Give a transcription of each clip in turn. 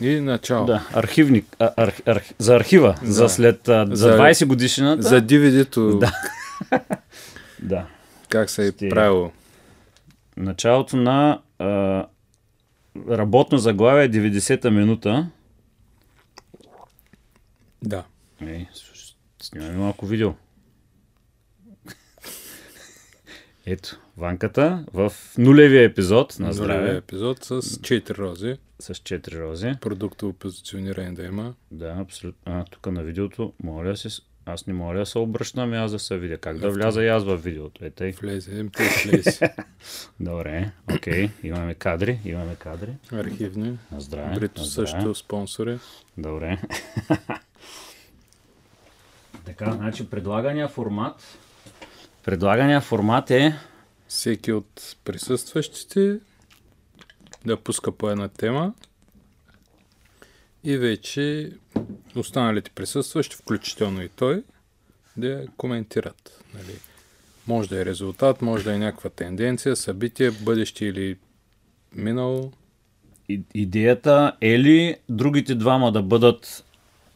И начало. Да, архивник. А, ар, ар, за архива. Да. За след а, за, За- 20 годишната. За DVD-то, Да. Да. как се е правило. Началото на а, работно заглавие 90-та минута. Да. Ей, снимаме малко видео. Ето, ванката в нулевия епизод на Здраве. здраве епизод с 4 рози. С 4 рози. Продуктово позициониране да има. Да, абсолютно. А, тук на видеото, моля се... Аз не моля да се обръщам аз да се видя. Как да вляза и аз в видеото? Е, тъй. Влезе, влезе. Добре, окей. Имаме кадри, имаме кадри. Архивни. На здраве. Брито на здраве. също спонсори. Добре. така, значи предлагания формат. Предлагания формат е Всеки от присъстващите да пуска по една тема и вече останалите присъстващи, включително и той, да коментират. Нали? Може да е резултат, може да е някаква тенденция, събитие, бъдеще или минало. и- идеята е ли другите двама да бъдат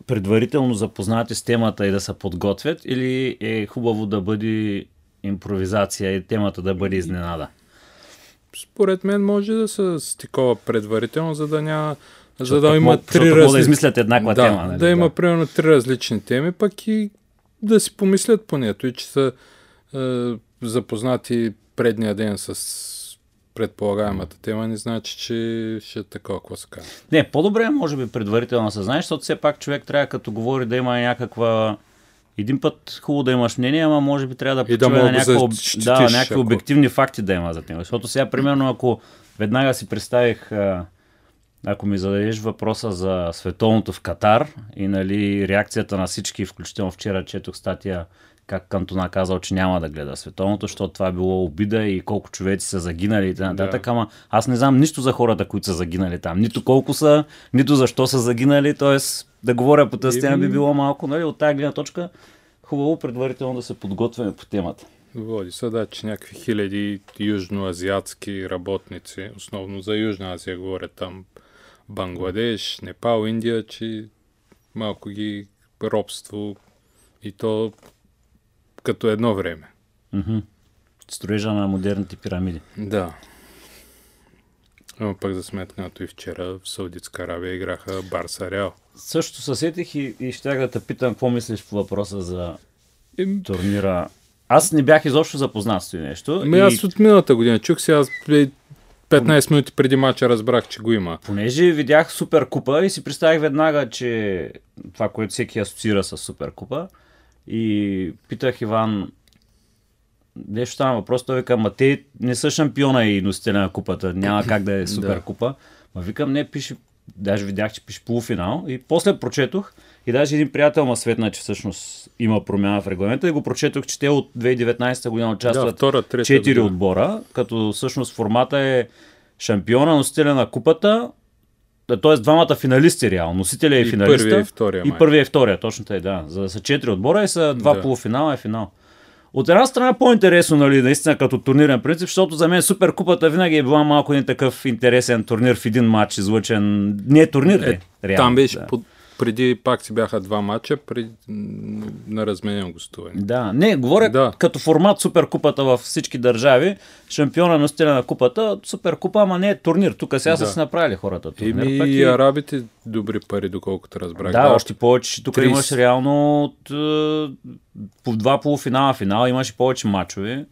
предварително запознати с темата и да се подготвят или е хубаво да бъде импровизация и темата да бъде изненада? Според мен може да се стикова предварително, за да няма за да има три могат да различни... измислят еднаква да, тема. Нали? да има примерно три различни теми, пък и да си помислят по нето и че са е, запознати предния ден с предполагаемата тема, не значи, че ще е такова, какво се казва. Не, по-добре е, може би предварително да се знаеш, защото все пак човек трябва като говори да има някаква... Един път хубаво да имаш мнение, ама може би трябва да почива на да защитиш, да, някакви ако- обективни факти да има за него. Защото сега, примерно, ако веднага си представих, ако ми зададеш въпроса за световното в Катар и нали, реакцията на всички, включително вчера четох статия как Кантона казал, че няма да гледа световното, защото това е било обида и колко човеци са загинали и т.н. Да. Ама аз не знам нищо за хората, които са загинали там. Нито колко са, нито защо са загинали. Тоест, да говоря по тази тема би било малко, нали, от тази гледна точка, хубаво предварително да се подготвяме по темата. Води се, да, че някакви хиляди южноазиатски работници, основно за Южна Азия говорят там, Бангладеш, Непал, Индия, че малко ги робство и то като едно време. Мгм. Строежа на модерните пирамиди. Да. Ама пък за сметка на той вчера в Саудитска Аравия играха Барса Реал. Също се сетих и, и щях да те питам какво мислиш по въпроса за Еми, турнира. Аз не бях изобщо запознат с това нещо. Ами и аз от миналата година чух сега, аз бе, 15 минути преди мача разбрах, че го има. Понеже видях Суперкупа и си представих веднага, че това, което всеки асоциира с Суперкупа. И питах Иван, нещо стана въпрос, той вика, ма те не са шампиона и носителя на купата, няма как да е Суперкупа. Ма викам, не, пише, даже видях, че пише полуфинал. И после прочетох и даже един приятел ма светна, че всъщност има промяна в регламента и го прочетох, че те от 2019 година Да, участват втора, трета. четири година. отбора, като всъщност формата е шампиона, носителя на купата, т.е. двамата финалисти реално, носителя и, И финалиста. първия и втория И първия и втория, точно тъй, да. За да са четири отбора и са два Да. полуфинала и финал. От една страна е по-интересно, нали, наистина като турнирен принцип, защото за мен Суперкупата винаги е била малко един такъв интересен турнир в един матч, излъчен. Не е турнир? Е, реално, Там беше да. под, преди пак си бяха два мача преди, на разменено гостуване. Да, не, говоря Да. като формат Суперкупата във всички държави. Шампиона на стиля на купата, Суперкупа, ама не е турнир. Тук сега са Да. си направили хората турнир. Еми и е- арабите добри пари, доколкото разбрах. Да, още повече, че тук 30. имаш реално от, е, по два полуфинала, финала, имаш и повече мачове.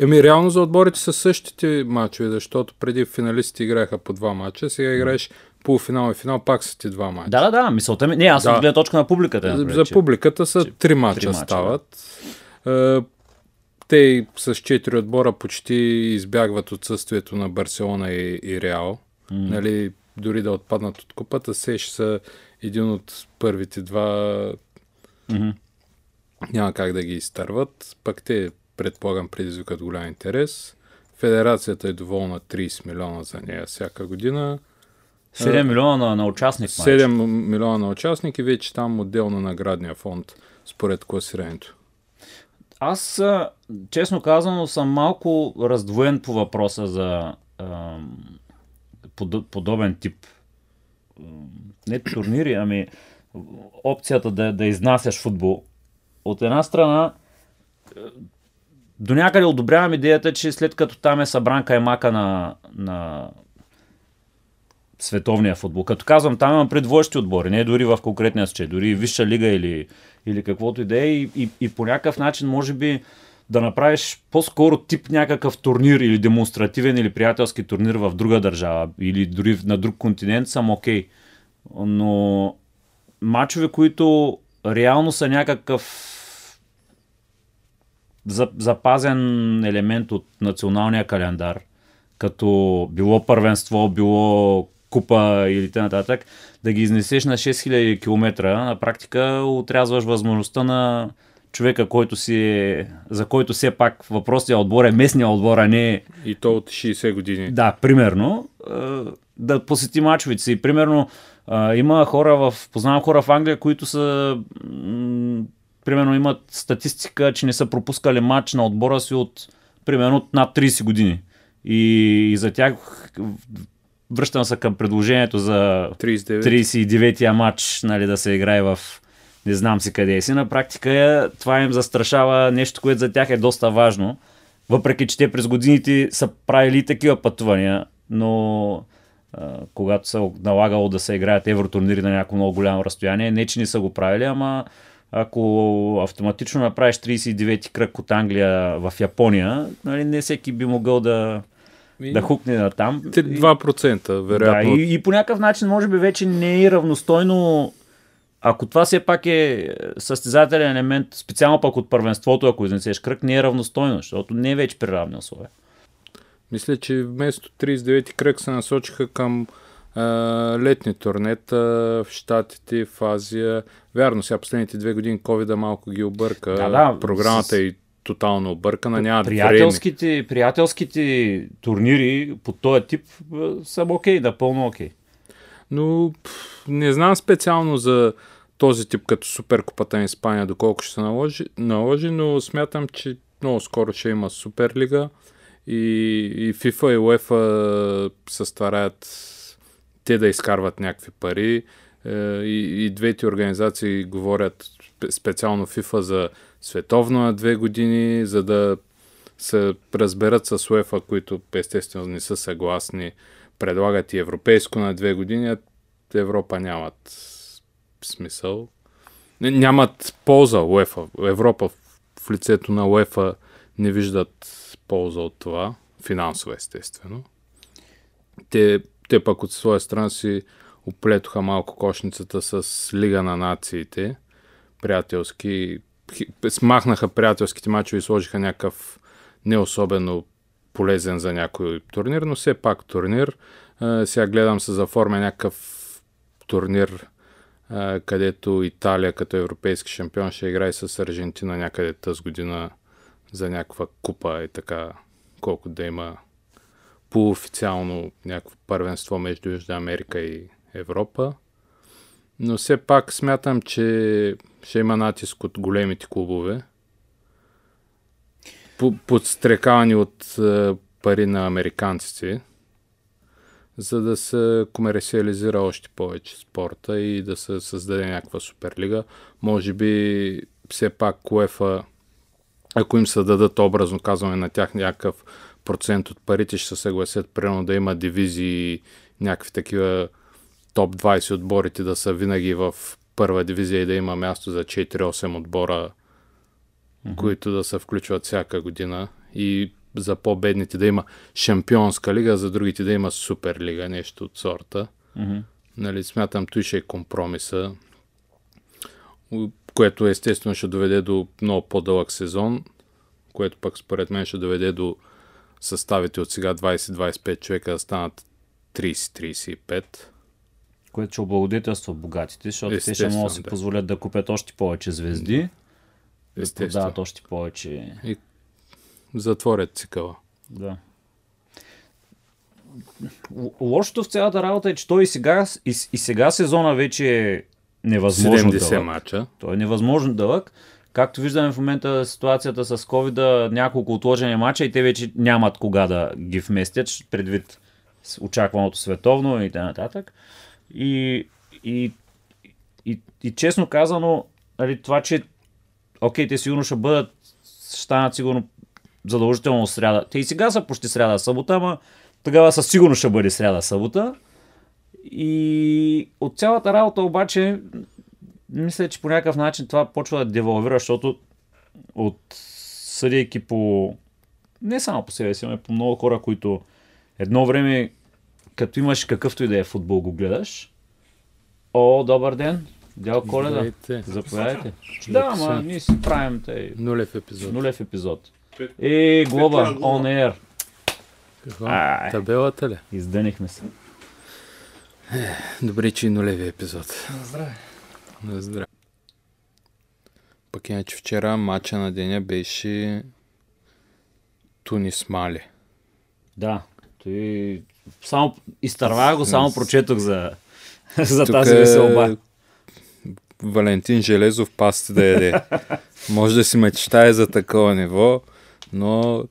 Еми реално за отборите са същите мачове, защото преди финалистите играеха по два мача, сега играеш полуфинал и финал, пак са ти два мача. Да, да, да, мисълта ми. Не, аз Да. от гледна точка на публиката. За, например, за че- публиката са три мача три мача, стават. Е, те с четири отбора почти избягват отсъствието на Барселона и, и Реал. Нали, дори да отпаднат от купата, се ще са един от първите два. Мгм. Няма как да ги изтърват. Пък те, предполагам, предизвикат голям интерес. Федерацията е доволна 30 милиона за нея всяка година. 7 милиона на, на участник. матч. 7 милиона на участники, вече там отделно наградния фонд според класирането. Аз, а, честно казано, съм малко раздвоен по въпроса за ам, подо- подобен тип не турнири, ами опцията да, да изнасяш футбол. От една страна, е, до някъде одобрявам идеята, че след като там е събран каймака на, на световния футбол. Като казвам, там имам предводещи отбори, не дори в конкретния случай, дори Висша лига или, или каквото и да е. И, и, и по някакъв начин, може би, да направиш по-скоро тип някакъв турнир или демонстративен или приятелски турнир в друга държава или дори на друг континент, съм окей. Okay. Но мачове, които реално са някакъв запазен елемент от националния календар, като било първенство, било купа или т.н. да ги изнесеш на 6000 км, на практика отрязваш възможността на човека, който си е, за който все пак въпросният отбор е местния отбор, а не... И то от 60 години. Да, примерно. Да посети мачовете си. Примерно, има хора в... Познавам хора в Англия, които са... Примерно имат статистика, че не са пропускали матч на отбора си от примерно над 30 години. И, и за тях връщам се към предложението за 39. 39-я матч нали, да се играе в не знам си къде е си. На практика това им застрашава нещо, което за тях е доста важно. Въпреки, че те през годините са правили такива пътувания, но а, когато са налагало да се играят евротурнири на някакво много голямо разстояние, не че не са го правили, ама ако автоматично направиш 39-ти кръг от Англия в Япония, нали, не всеки би могъл да, и... да хукне на там. 2%, вероятно. Да, и, и по някакъв начин, може би, вече не е равностойно ако това все пак е състезателен елемент, специално пък от първенството, ако изнесеш кръг, не е равностойно, защото не е вече при равни условия. Мисля, че вместо 39-ти кръг се насочиха към а, летни турнета в Штатите, в Азия. Вярно, сега последните две години covid малко ги обърка. Да, да, Програмата с... е тотално объркана, няма приятелските, време. приятелските турнири по този тип са окей, да пълно окей. Но не знам специално за този тип като Суперкупата на Испания, доколко ще се наложи, наложи, но смятам, че много скоро ще има Суперлига и, и FIFA и UEFA се стараят те да изкарват някакви пари е, и, и двете организации говорят специално FIFA за световно на две години, за да се разберат с UEFA, които естествено не са съгласни, предлагат и европейско на две години, Европа нямат смисъл. Нямат полза УЕФА. Европа в лицето на УЕФА не виждат полза от това. Финансово, естествено. Те, те пък от своя страна си оплетоха малко кошницата с Лига на нациите. Приятелски. Смахнаха приятелските мачове и сложиха някакъв не особено полезен за някой турнир, но все пак турнир. Сега гледам се за форма някакъв турнир, където Италия като европейски шампион ще играе с Аржентина някъде тази година за някаква купа и така, колко да има полуофициално някакво първенство между Южна Америка и Европа. Но все пак смятам, че ще има натиск от големите клубове, подстрекавани от пари на американците, за да се комерциализира още повече спорта и да се създаде някаква суперлига. Може би все пак УЕФА, ако им се дадат образно казваме на тях някакъв процент от парите, ще се съгласят примерно да има дивизии, някакви такива топ 20 отборите да са винаги в първа дивизия и да има място за 4-8 отбора, mm-hmm. които да се включват всяка година. И за по-бедните да има шампионска лига, за другите да има суперлига, нещо от сорта. Mm-hmm. Нали, смятам, той ще е компромиса, което естествено ще доведе до много по-дълъг сезон, което пък според мен ще доведе до съставите от сега 20-25 човека да станат 30-35. Което ще облагодетелства богатите, защото те ще могат да си позволят да купят още повече звезди, да продават още повече. И затворят цикъла. Да. Лошото в цялата работа е, че той и сега, и, и сега сезона вече е невъзможно 70 дълъг. мача. Той е невъзможно дълъг. Както виждаме в момента ситуацията с COVID, няколко отложени мача и те вече нямат кога да ги вместят, предвид очакваното световно и т.н. И, И, и, и честно казано, нали, това, че окей, те сигурно ще бъдат, станат сигурно задължително сряда. Те и сега са почти сряда събота, ама тогава със сигурност ще бъде сряда събота. И от цялата работа обаче, мисля, че по някакъв начин това почва да девалвира, защото от съдейки по не само по себе си, но и по много хора, които едно време, като имаш какъвто и да е футбол, го гледаш. О, добър ден! Дял Коледа. Здравейте. Заповядайте. Да, ама ние си правим тъй. Нулев епизод. Нулев епизод. Е, глоба, on air. Какво? Ай. Табелата ли? Издънихме се. Добре, че и нулеви епизод. Здраве. На здраве. Пък иначе вчера матча на деня беше Тунис Мали. Да. Той... Само изтървая го, само прочетох за, за Тук тази е веселба. Валентин Железов пасти да яде. Може да си мечтае за такова ниво, но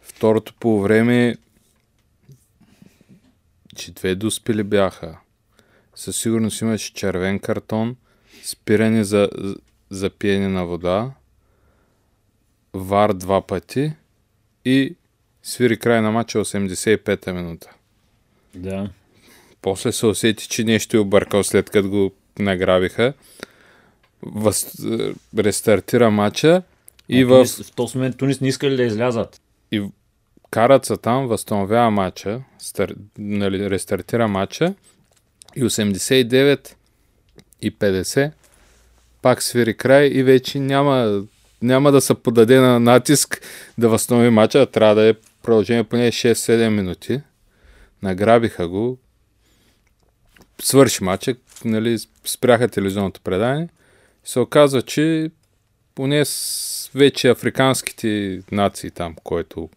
второто по време че две доспили бяха. Със сигурност имаше червен картон, спиране за, за пиене на вода, вар два пъти и свири край на матча 85-та минута. Да. После се усети, че нещо е объркал след като го награбиха. Въз... е, Рестартира матча и И в... в... в този момент Тунис не искали да излязат. и карат се там, възстановява матча, стар... нали, рестартира матча и 89 и 50 пак свири край и вече няма, няма да се подаде на натиск да възстанови матча, а трябва да е продължение поне 6-7 минути. Награбиха го, свърши матча, нали, спряха телевизионното предание. Се оказва, че поне вече африканските нации там, който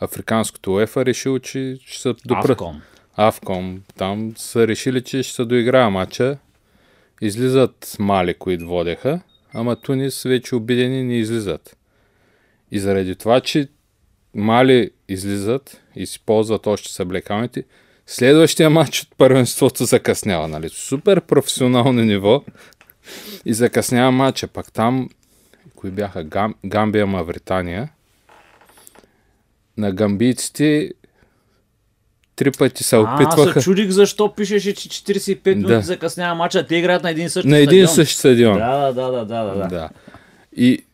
африканското УЕФА решил, че ще са допра... Авком. Авком. Там са решили, че ще се доиграе матча. Излизат Мали, които водеха, ама Тунис вече обидени не излизат. И заради това, че Мали излизат и си ползват още съблекалните, следващия матч от първенството закъснява. Нали? Супер професионално ниво и закъснява матча. Пак там, кои бяха Гам... Гамбия, Мавритания, на гамбийците три пъти се А, опитваха се чудих защо пишеше, че 45 минути Да. закъснява матча. Те играят на един същи на един стадион. същи стадион. Да, да, да, да, да. Да. И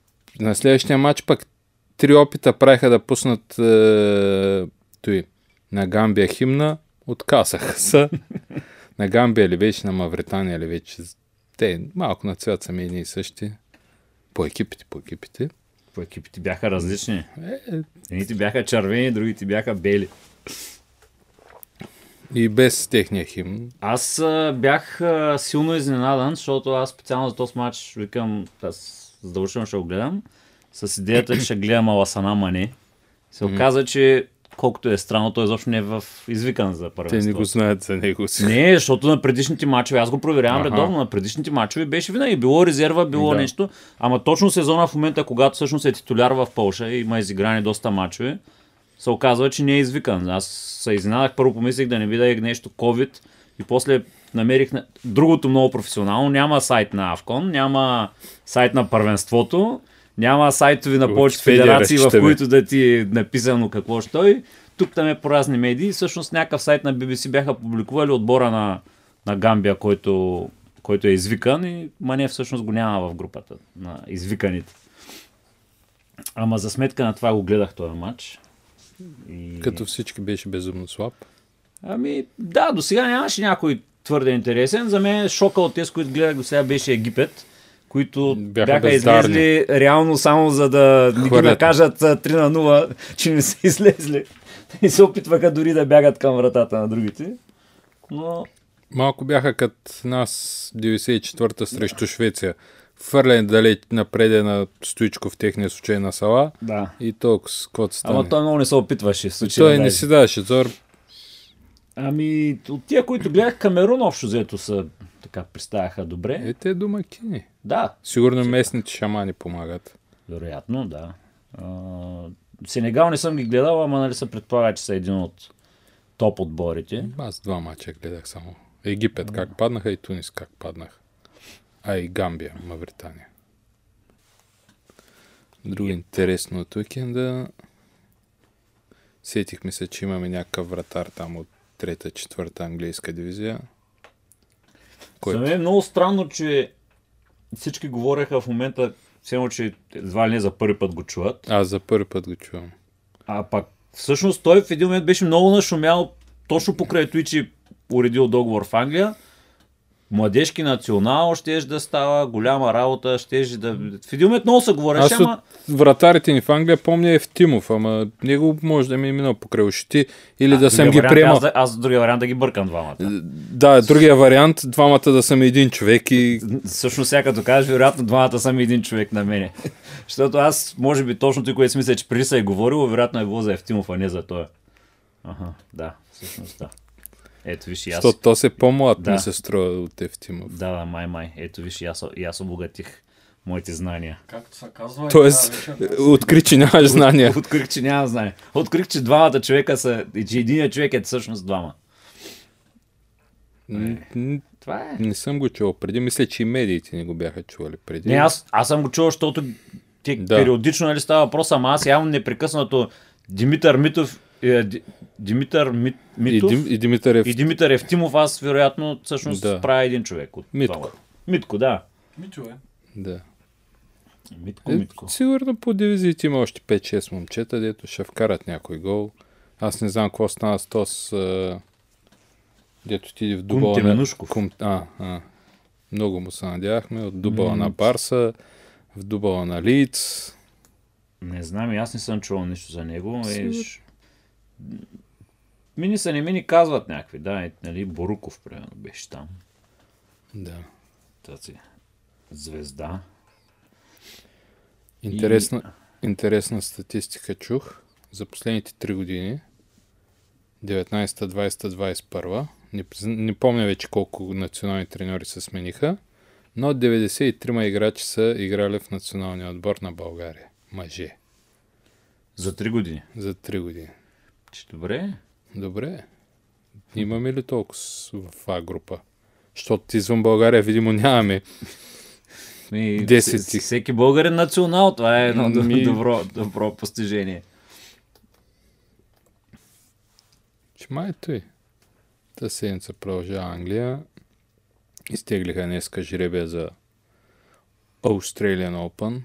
на следващия матч пък три опита правиха да пуснат е, той, на Гамбия химна, отказаха се. на Гамбия ли беше, на Мавритания ли вече. Те малко на цвят са ми едни и същи. По екипите, по екипите. По екипите бяха различни. Е, Едните бяха червени, другите бяха бели. и без техния химн. Аз а, бях а, силно изненадан, защото аз специално за този матч викам, аз задължително ще го гледам, с идеята, че ще гледам Аласана Мане. Се оказа, че колкото е странно, той изобщо не е в извикан за Те първенство. не го знаят за него си. Не, защото на предишните мачове, аз го проверявам Аха. редовно, на предишните мачове беше винаги било резерва, било Да. нещо, ама точно сезона в момента, когато всъщност е титуляр в Полша и има изиграни доста мачове, се оказва, че не е извикан. Аз се изненадах, първо помислих да не видя нещо COVID и после намерих на... другото много професионално. Няма сайт на Авкон, няма сайт на първенството, няма сайтови на Уикипедия федерации, в които да ти е написано какво ще той. Тук там е по разни медии. Всъщност някакъв сайт на BBC бяха публикували отбора на, на Гамбия, който, който е извикан и Мане всъщност го няма в групата на извиканите. Ама за сметка на това го гледах този матч. И... Като всички беше безумно слаб. Ами, да, до сега нямаше някой твърде интересен. За мен шока от тези, които гледах до сега беше Египет, които Бяха бяха, бездарни. излезли реално само за да не ги Хвърлят. накажат а, 3 на 0, че не са излезли. И се опитваха дори да бягат към вратата на другите. Но Малко бяха като нас 94-та срещу Швеция. Фърлен далеч напреде на Стоичков в техния случай на Сала да. и толкова с каквото стане. Ама той много не се опитваше. в случай той не даже. си даваше зор. Ами, от тия, които гледах, Камерун общо взето са така представяха добре. Е, те домакини. Да, Сигурно местните шамани помагат. Вероятно, да. А, Сенегал не съм ги гледал, ама нали се предполага, че са един от топ отборите. Аз два мача гледах само. Египет как паднаха и Тунис как паднаха. А и Гамбия, Мавритания. Друго интересно от уикенда. Сетихме се, че имаме някакъв вратар там от трета, четвърта английска дивизия. За мен е много странно, че всички говореха в момента, все че едва ли не за първи път го чуват. Аз за първи път го чувам. А пак всъщност той в един момент беше много нашумял точно покрай той, че уредил договор в Англия. Младежки национал ще да става, голяма работа, ще да... В един момент много се говореше, Аз ама... от вратарите ни в Англия помня Евтимов, ама него може да ми е минал покрай ушите или да съм ги вариант, приемал. Аз, аз другия вариант да ги бъркам двамата. Да, другия вариант, двамата да съм един човек и Всъщност, сега като кажеш, вероятно двамата съм един човек на мене. Защото аз, може би, точно той, което си мисля, че преди се е говорило, вероятно е било за Евтимов, а не за той. Ага, да, всъщност да. Ето виж и аз. защото то се по-млад Да. ми се струва от Евтимов. Да, да, май, май. Ето виж и аз, и аз обогатих моите знания. Както се казва. Тоест, тази вечер- откри, че нямаш знания. Открих, че нямам знание. Открих, че двамата човека са, и че единият човек е всъщност двама. М, м, Това е. Не съм го чувал преди. Мисля, че и медиите не го бяха чували преди. Не, аз, аз съм го чувал, защото те Да. периодично нали, става въпрос, ама аз явно непрекъснато Димитър Митов, е, Димитър Мит, и, Митов Дим, и Димитър е и Димитър Евтимов, аз вероятно всъщност Да. правя един човек. От Митко. двамата. Митко, да. Митю е. Да. Митко, Е, Митко. сигурно по дивизиите има още 5-6 момчета, дето ще вкарат някой гол. Аз не знам какво стана с тос, а, дето отиде в дубала на... Кум... А, а. Много му се надявахме. От дубала на Барса, в дубала на Лиц. Не знам, и аз не съм чувал нищо за него. Е, Сигурно. Мини са не мини казват някакви, да, е, нали, Боруков, примерно, беше там. Да. Тази звезда. Интересна, интересна статистика чух за последните 3 години. 19, 20, 21. Не, не помня вече колко национални треньори се смениха, но 93 играчи са играли в националния отбор на България. Мъже. За три години. За 3 години. Че добре. Добре. Имаме ли толкова в А група? Защото извън България, видимо, нямаме. Ми, Десет. вс- Всеки българен национал, това е едно Ми- добро, добро постижение. Че май е той. Та седмица продължава Англия. Изтеглиха днеска жребия за Australian Open.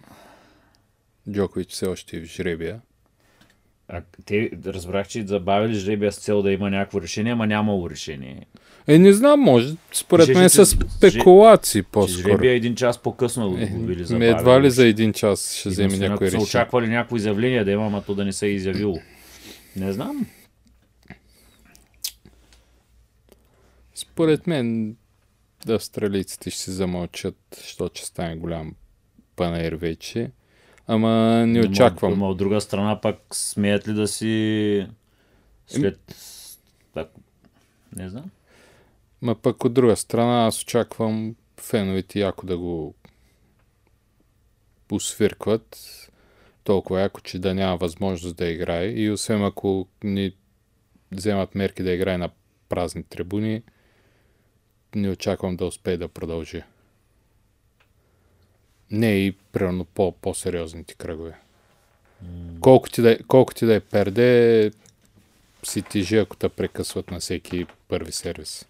Джокович все още е в жребия. А те разбрах, че забавили жребия с цел да има някакво решение, ама нямало решение. Е, не знам, може. Според мен са спекулации по-скоро. жребия един час по-късно Е, го били забавили. едва ли за един час ще вземе някой ако са решение. очаквали някакво изявление да има, ама то да не се е изявило. Не знам. Според мен австралийците ще се замълчат, защото ще стане голям панаир вече. Ама не очаквам. Ама от друга страна пак смеят ли да си след... Так, не знам. Ма пък от друга страна аз очаквам феновете яко да го посвиркват толкова яко, че да няма възможност да играе и освен ако ни вземат мерки да играе на празни трибуни, не очаквам да успее да продължи. Не и примерно по, по-сериозните кръгове. Колко ти, да, е- колко ти да е перде, си тежи, ако те прекъсват на всеки първи сервис.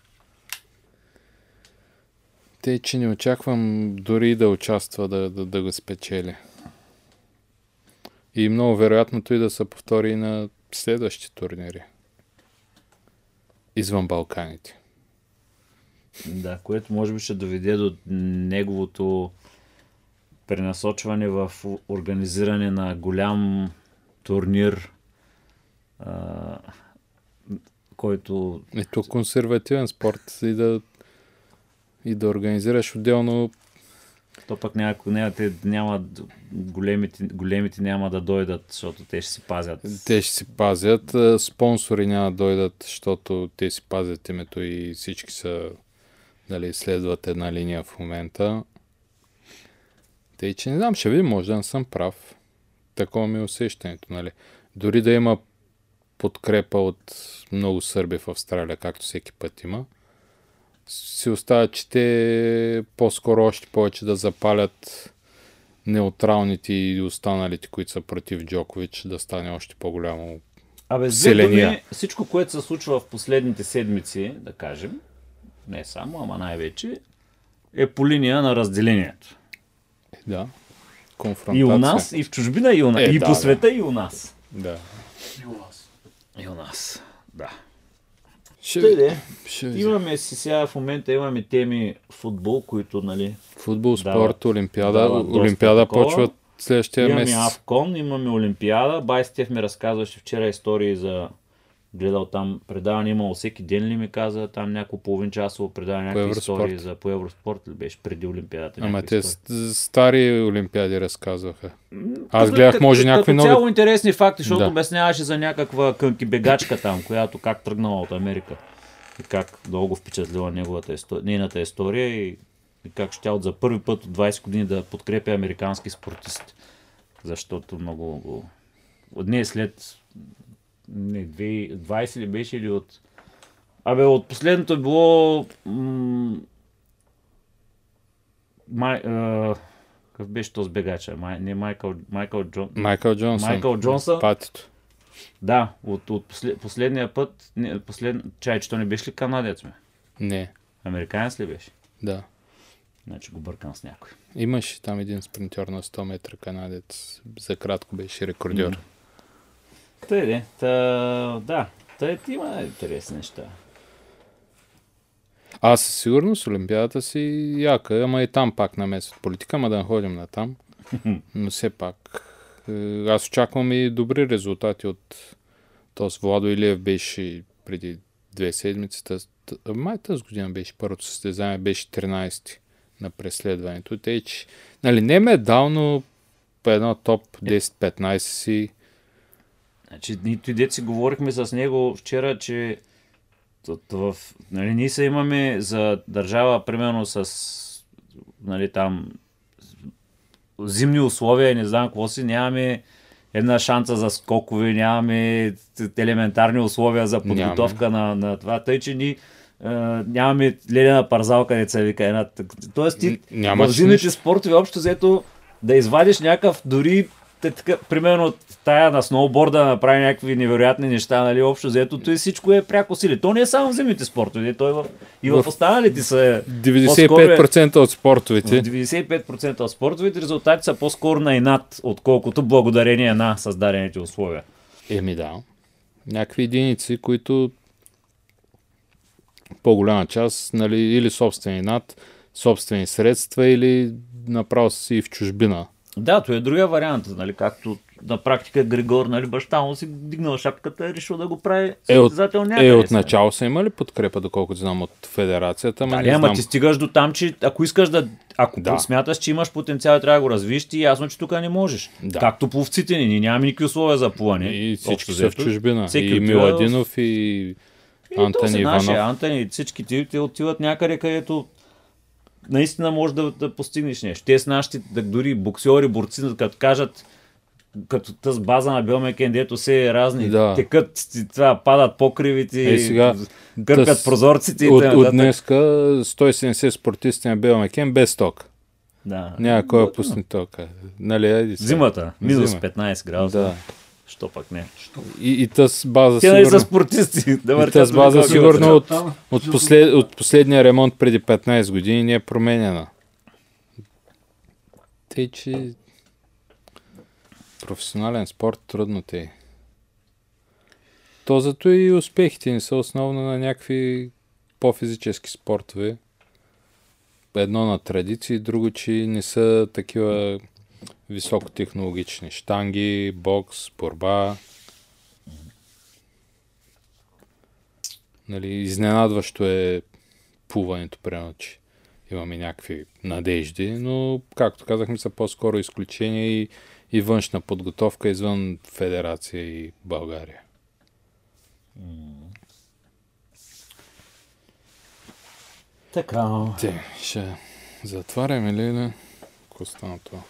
Те, че не очаквам дори да участва да, да, да го спечели. И много вероятното и да се повтори и на следващи турнири. Извън Балканите. Да, което може би ще доведе до неговото пренасочване в организиране на голям турнир, а, който Ето консервативен спорт и да, и да организираш отделно то пък няма, няма, те, няма големите, големите няма да дойдат, защото те ще си пазят. Те ще си пазят, спонсори няма да дойдат, защото те си пазят името и всички са дали следват една линия в момента. Те, че не знам, ще видим, може да не съм прав. Такова ми е усещането, нали. Дори да има подкрепа от много сърби в Австралия, както всеки път има, си остава, че те по-скоро още повече да запалят неутралните и останалите, които са против Джокович, да стане още по-голямо Абе, с две Вселения. думи, всичко, което се случва в последните седмици, да кажем, не само, ама най-вече, е по линия на разделението. Да, конфронтация. И у нас, и в чужбина, и, у нас, Е, и да, по да. света, и у нас. Да. И у нас, да. Ще, Тъй ще имаме си сега в момента имаме теми футбол, които, нали, Футбол, Дават- спорт, Олимпиада. дават Олимпиада такова. почва следващия имаме месец. Авкон, имаме Олимпиада. Байстев ми разказваше вчера истории за гледал там предаване, имало всеки ден ли ми каза, там няколко половин часово предаване, някакви Евроспорт. истории за по Евроспорт ли беше преди Олимпиадата. Ама те истории. стари олимпиади разказваха. Аз Като- гледах, може, като- някакви като цяло нови... интересни факти, защото Да. обясняваше за някаква кънки бегачка там, която как тръгнала от Америка. И как много го впечатлила неговата история, нейната история и, и как ще от за първи път от 20 години да подкрепя американски спортисти. Защото много го... От нея след... Не, 20 ли беше или от... Абе, от последното е било... М... Май... А... Какъв беше този бегача? Май... Не Майкъл, Майкъл Джон... Майкъл Джонсън. Майкъл Джонсън. Патито. Да, от, от послед, последния път, не, послед, чай, че то не беше ли канадец, ме? Не, Американец ли беше? да. Значи го бъркам с някой. Имаше там един спринтьор на 100 метра канадец. За кратко беше рекордьор. Тъй де, та, да, тъй има интересни неща. Аз със сигурност Олимпиадата си яка, ама и там пак намесват политика, ама да не ходим на там. Но все пак. е, Аз очаквам и добри резултати от този Владо Илиев беше преди две седмици. Тъз, т- май тази година беше първото състезание, беше 13 на преследването. Те, че, нали, не медал, но по едно топ 10-15 си. Значи, нито и дет си говорихме с него вчера, че в, нали, ние се имаме за държава, примерно с нали, там зимни условия не знам какво си, нямаме една шанса за скокове, нямаме елементарни условия за подготовка на, на това, тъй че ни е, нямаме ледена парзалка, деца вика една. Тоест ти Н- в зимните спортове общо взето да извадиш някакъв дори те, така, примерно тая на сноуборда да направи някакви невероятни неща, нали, общо взето, то и всичко е пряко сили. То не е само в зимните спортове, то и в, и в В- останалите са по-скоро е- 95% от в спортовете. 95% от спортовете резултати са по-скоро на инат, отколкото благодарение на създадените условия. Еми да. Някакви единици, които по-голяма част, нали, или собствени над, собствени средства, или направо си и в чужбина. Да, то е другия вариант, нали, както на практика Григор, нали, баща му си дигнал шапката и е решил да го прави Е, от, някъде. е, от сега. начало са имали подкрепа, доколкото знам, от федерацията, ама Дали, не ама знам. ти стигаш до там, че ако искаш да, ако Да. да. смяташ, че имаш потенциал и трябва да го развиш, ти ясно, че тук не можеш. Да. Както пловците ни, ние нямаме никакви условия за плуване. И всички са в чужбина. Всеки и Миладинов, и И то Антони наши, Иванов. Антони, всички ти, те отиват някъде, където наистина можеш да, да постигнеш нещо. Те с нашите, да, дори боксьори, борци, като кажат, като тъз база на Белмекен, дето се разни, Да. текат, това, падат покривите, Е, сега, кърпят тъс- прозорците От, от днеска 170 спортисти на Белмекен без ток. Да. Няма кой да пусне тока. Нали, сега. Зимата, минус Зима. 15 градуса. Да. Що пък не? И, и тъс база Те са сигурно, спортисти. Да и тъс база сигурно от, от, послед, от последния ремонт преди 15 години не е променена. Тъй, че професионален спорт трудно те е. То зато и успехите ни са основно на някакви по-физически спортове. Едно на традиции, друго, че не са такива високотехнологични. Штанги, бокс, борба. Нали, изненадващо е плуването, примерно, че имаме някакви надежди, но, както казахме, са по-скоро изключения и, и външна подготовка извън Федерация и България. Така. Те, ще затваряме ли или? Какво стана това?